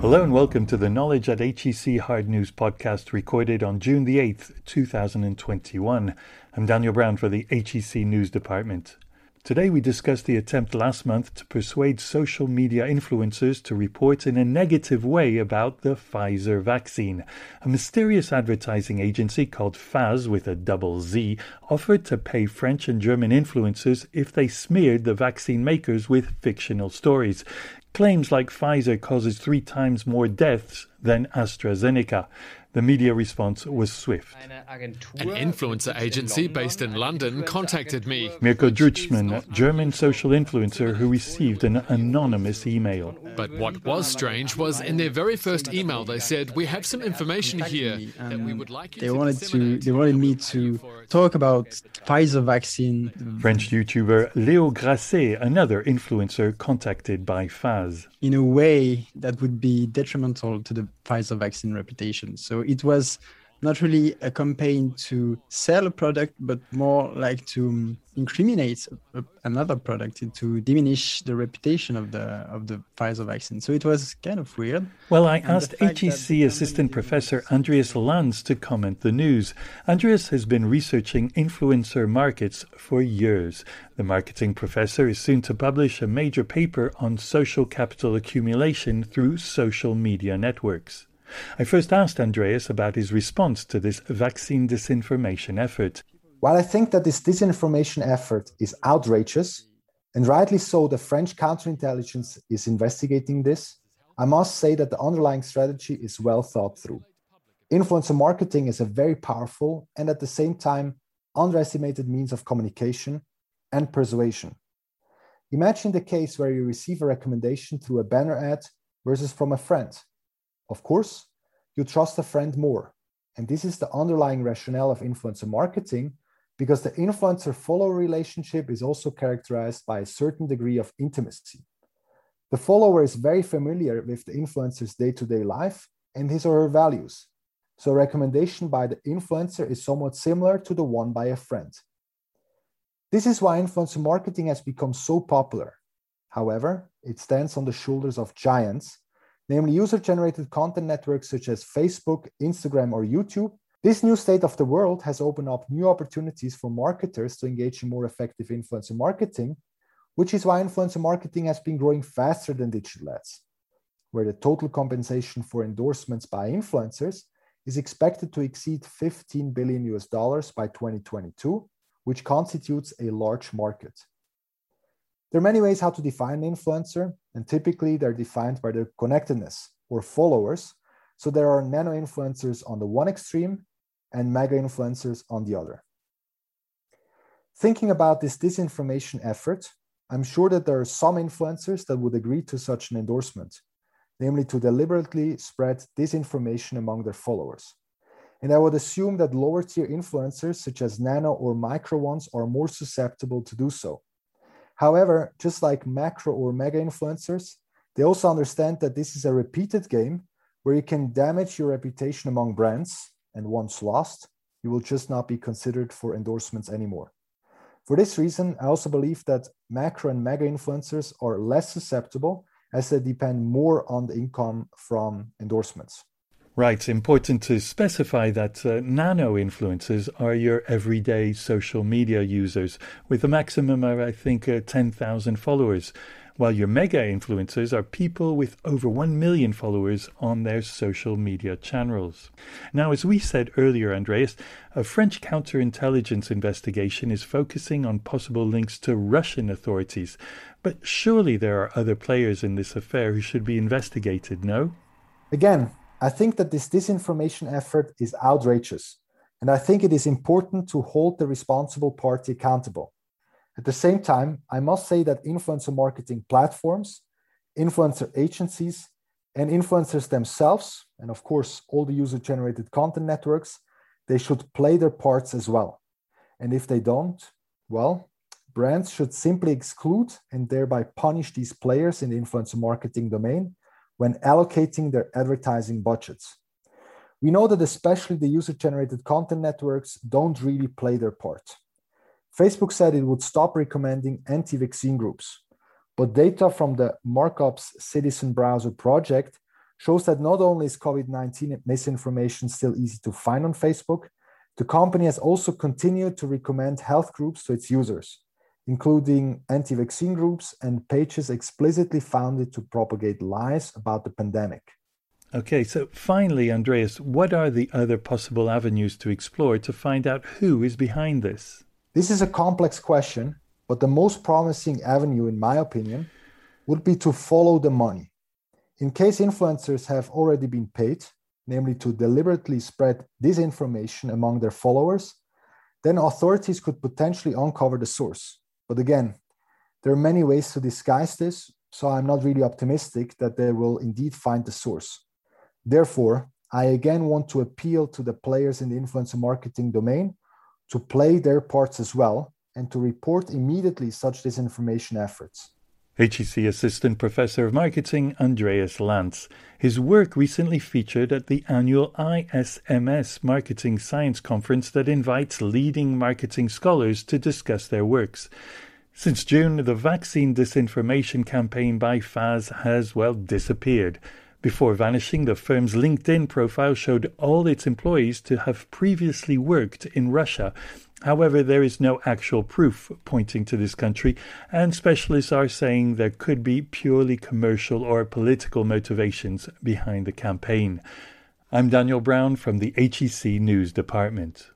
Hello and welcome to the Knowledge at HEC Hard News podcast recorded on June the 8th, 2021. I'm Daniel Brown for the HEC News Department. Today we discuss the attempt last month to persuade social media influencers to report in a negative way about the Pfizer vaccine. A mysterious advertising agency called Fazze with a double Z offered to pay French and German influencers if they smeared the vaccine makers with fictional stories. Claims like Pfizer causes three times more deaths than AstraZeneca. The media response was swift. An influencer agency based in London contacted me. Mirko Drotschmann, German social influencer who received an anonymous email. But what was strange was in their very first email they said, "We have some information here that we um, would like you they to wanted to they wanted me to talk about Pfizer vaccine. French YouTuber Léo Grasset, another influencer contacted by Fazze. in a way that would be detrimental to the Pfizer vaccine reputation. So it was not really a campaign to sell a product, but more like to um, incriminate another product and to diminish the reputation of the of the Pfizer vaccine. So it was kind of weird. Well, I the asked HEC Assistant Professor Andreas Lanz to comment the news. Andreas has been researching influencer markets for years. The marketing professor is soon to publish a major paper on social capital accumulation through social media networks. I first asked Andreas about his response to this vaccine disinformation effort. While I think that this disinformation effort is outrageous, and rightly so, the French counterintelligence is investigating this, I must say that the underlying strategy is well thought through. Influencer marketing is a very powerful and at the same time underestimated means of communication and persuasion. Imagine the case where you receive a recommendation through a banner ad versus from a friend. Of course, you trust a friend more. And this is the underlying rationale of influencer marketing because the influencer follower relationship is also characterized by a certain degree of intimacy. The follower is very familiar with the influencer's day to day life and his or her values. So, recommendation by the influencer is somewhat similar to the one by a friend. This is why influencer marketing has become so popular. However, it stands on the shoulders of giants, namely user generated content networks such as Facebook, Instagram, or YouTube. This new state of the world has opened up new opportunities for marketers to engage in more effective influencer marketing, which is why influencer marketing has been growing faster than digital ads, where the total compensation for endorsements by influencers is expected to exceed 15 billion US dollars by 2022, which constitutes a large market. There are many ways how to define an influencer, and typically they're defined by their connectedness or followers. So there are nano influencers on the one extreme and mega influencers on the other. Thinking about this disinformation effort, I'm sure that there are some influencers that would agree to such an endorsement, namely to deliberately spread disinformation among their followers. And I would assume that lower tier influencers, such as nano or micro ones, are more susceptible to do so. However, just like macro or mega influencers, they also understand that this is a repeated game where you can damage your reputation among brands, and once lost, you will just not be considered for endorsements anymore. For this reason, I also believe that macro and mega influencers are less susceptible as they depend more on the income from endorsements. Right, important to specify that uh, nano influencers are your everyday social media users with a maximum of, I think, uh, 10,000 followers, while your mega influencers are people with over 1 million followers on their social media channels. Now, as we said earlier, Andreas, a French counterintelligence investigation is focusing on possible links to Russian authorities. But surely there are other players in this affair who should be investigated, no? Again, I think that this disinformation effort is outrageous, and I think it is important to hold the responsible party accountable. At the same time, I must say that influencer marketing platforms, influencer agencies, and influencers themselves, and of course, all the user generated content networks, they should play their parts as well. And if they don't, well, brands should simply exclude and thereby punish these players in the influencer marketing domain when allocating their advertising budgets. We know that especially the user generated content networks don't really play their part. Facebook said it would stop recommending anti vaccine groups, but data from the Markups Citizen Browser project shows that not only is COVID 19 misinformation still easy to find on Facebook, the company has also continued to recommend health groups to its users, including anti vaccine groups and pages explicitly founded to propagate lies about the pandemic. Okay, so finally, Andreas, what are the other possible avenues to explore to find out who is behind this? This is a complex question, but the most promising avenue, in my opinion, would be to follow the money. In case influencers have already been paid, namely to deliberately spread disinformation among their followers, then authorities could potentially uncover the source. But again, there are many ways to disguise this, so I'm not really optimistic that they will indeed find the source. Therefore, I again want to appeal to the players in the influencer marketing domain to play their parts as well and to report immediately such disinformation efforts. HEC Assistant Professor of Marketing Andreas Lanz. His work recently featured at the annual ISMS Marketing Science Conference that invites leading marketing scholars to discuss their works. Since June, the vaccine disinformation campaign by Fazze has, well, disappeared. Before vanishing, the firm's LinkedIn profile showed all its employees to have previously worked in Russia. However, there is no actual proof pointing to this country, and specialists are saying there could be purely commercial or political motivations behind the campaign. I'm Daniel Brown from the HEC News Department.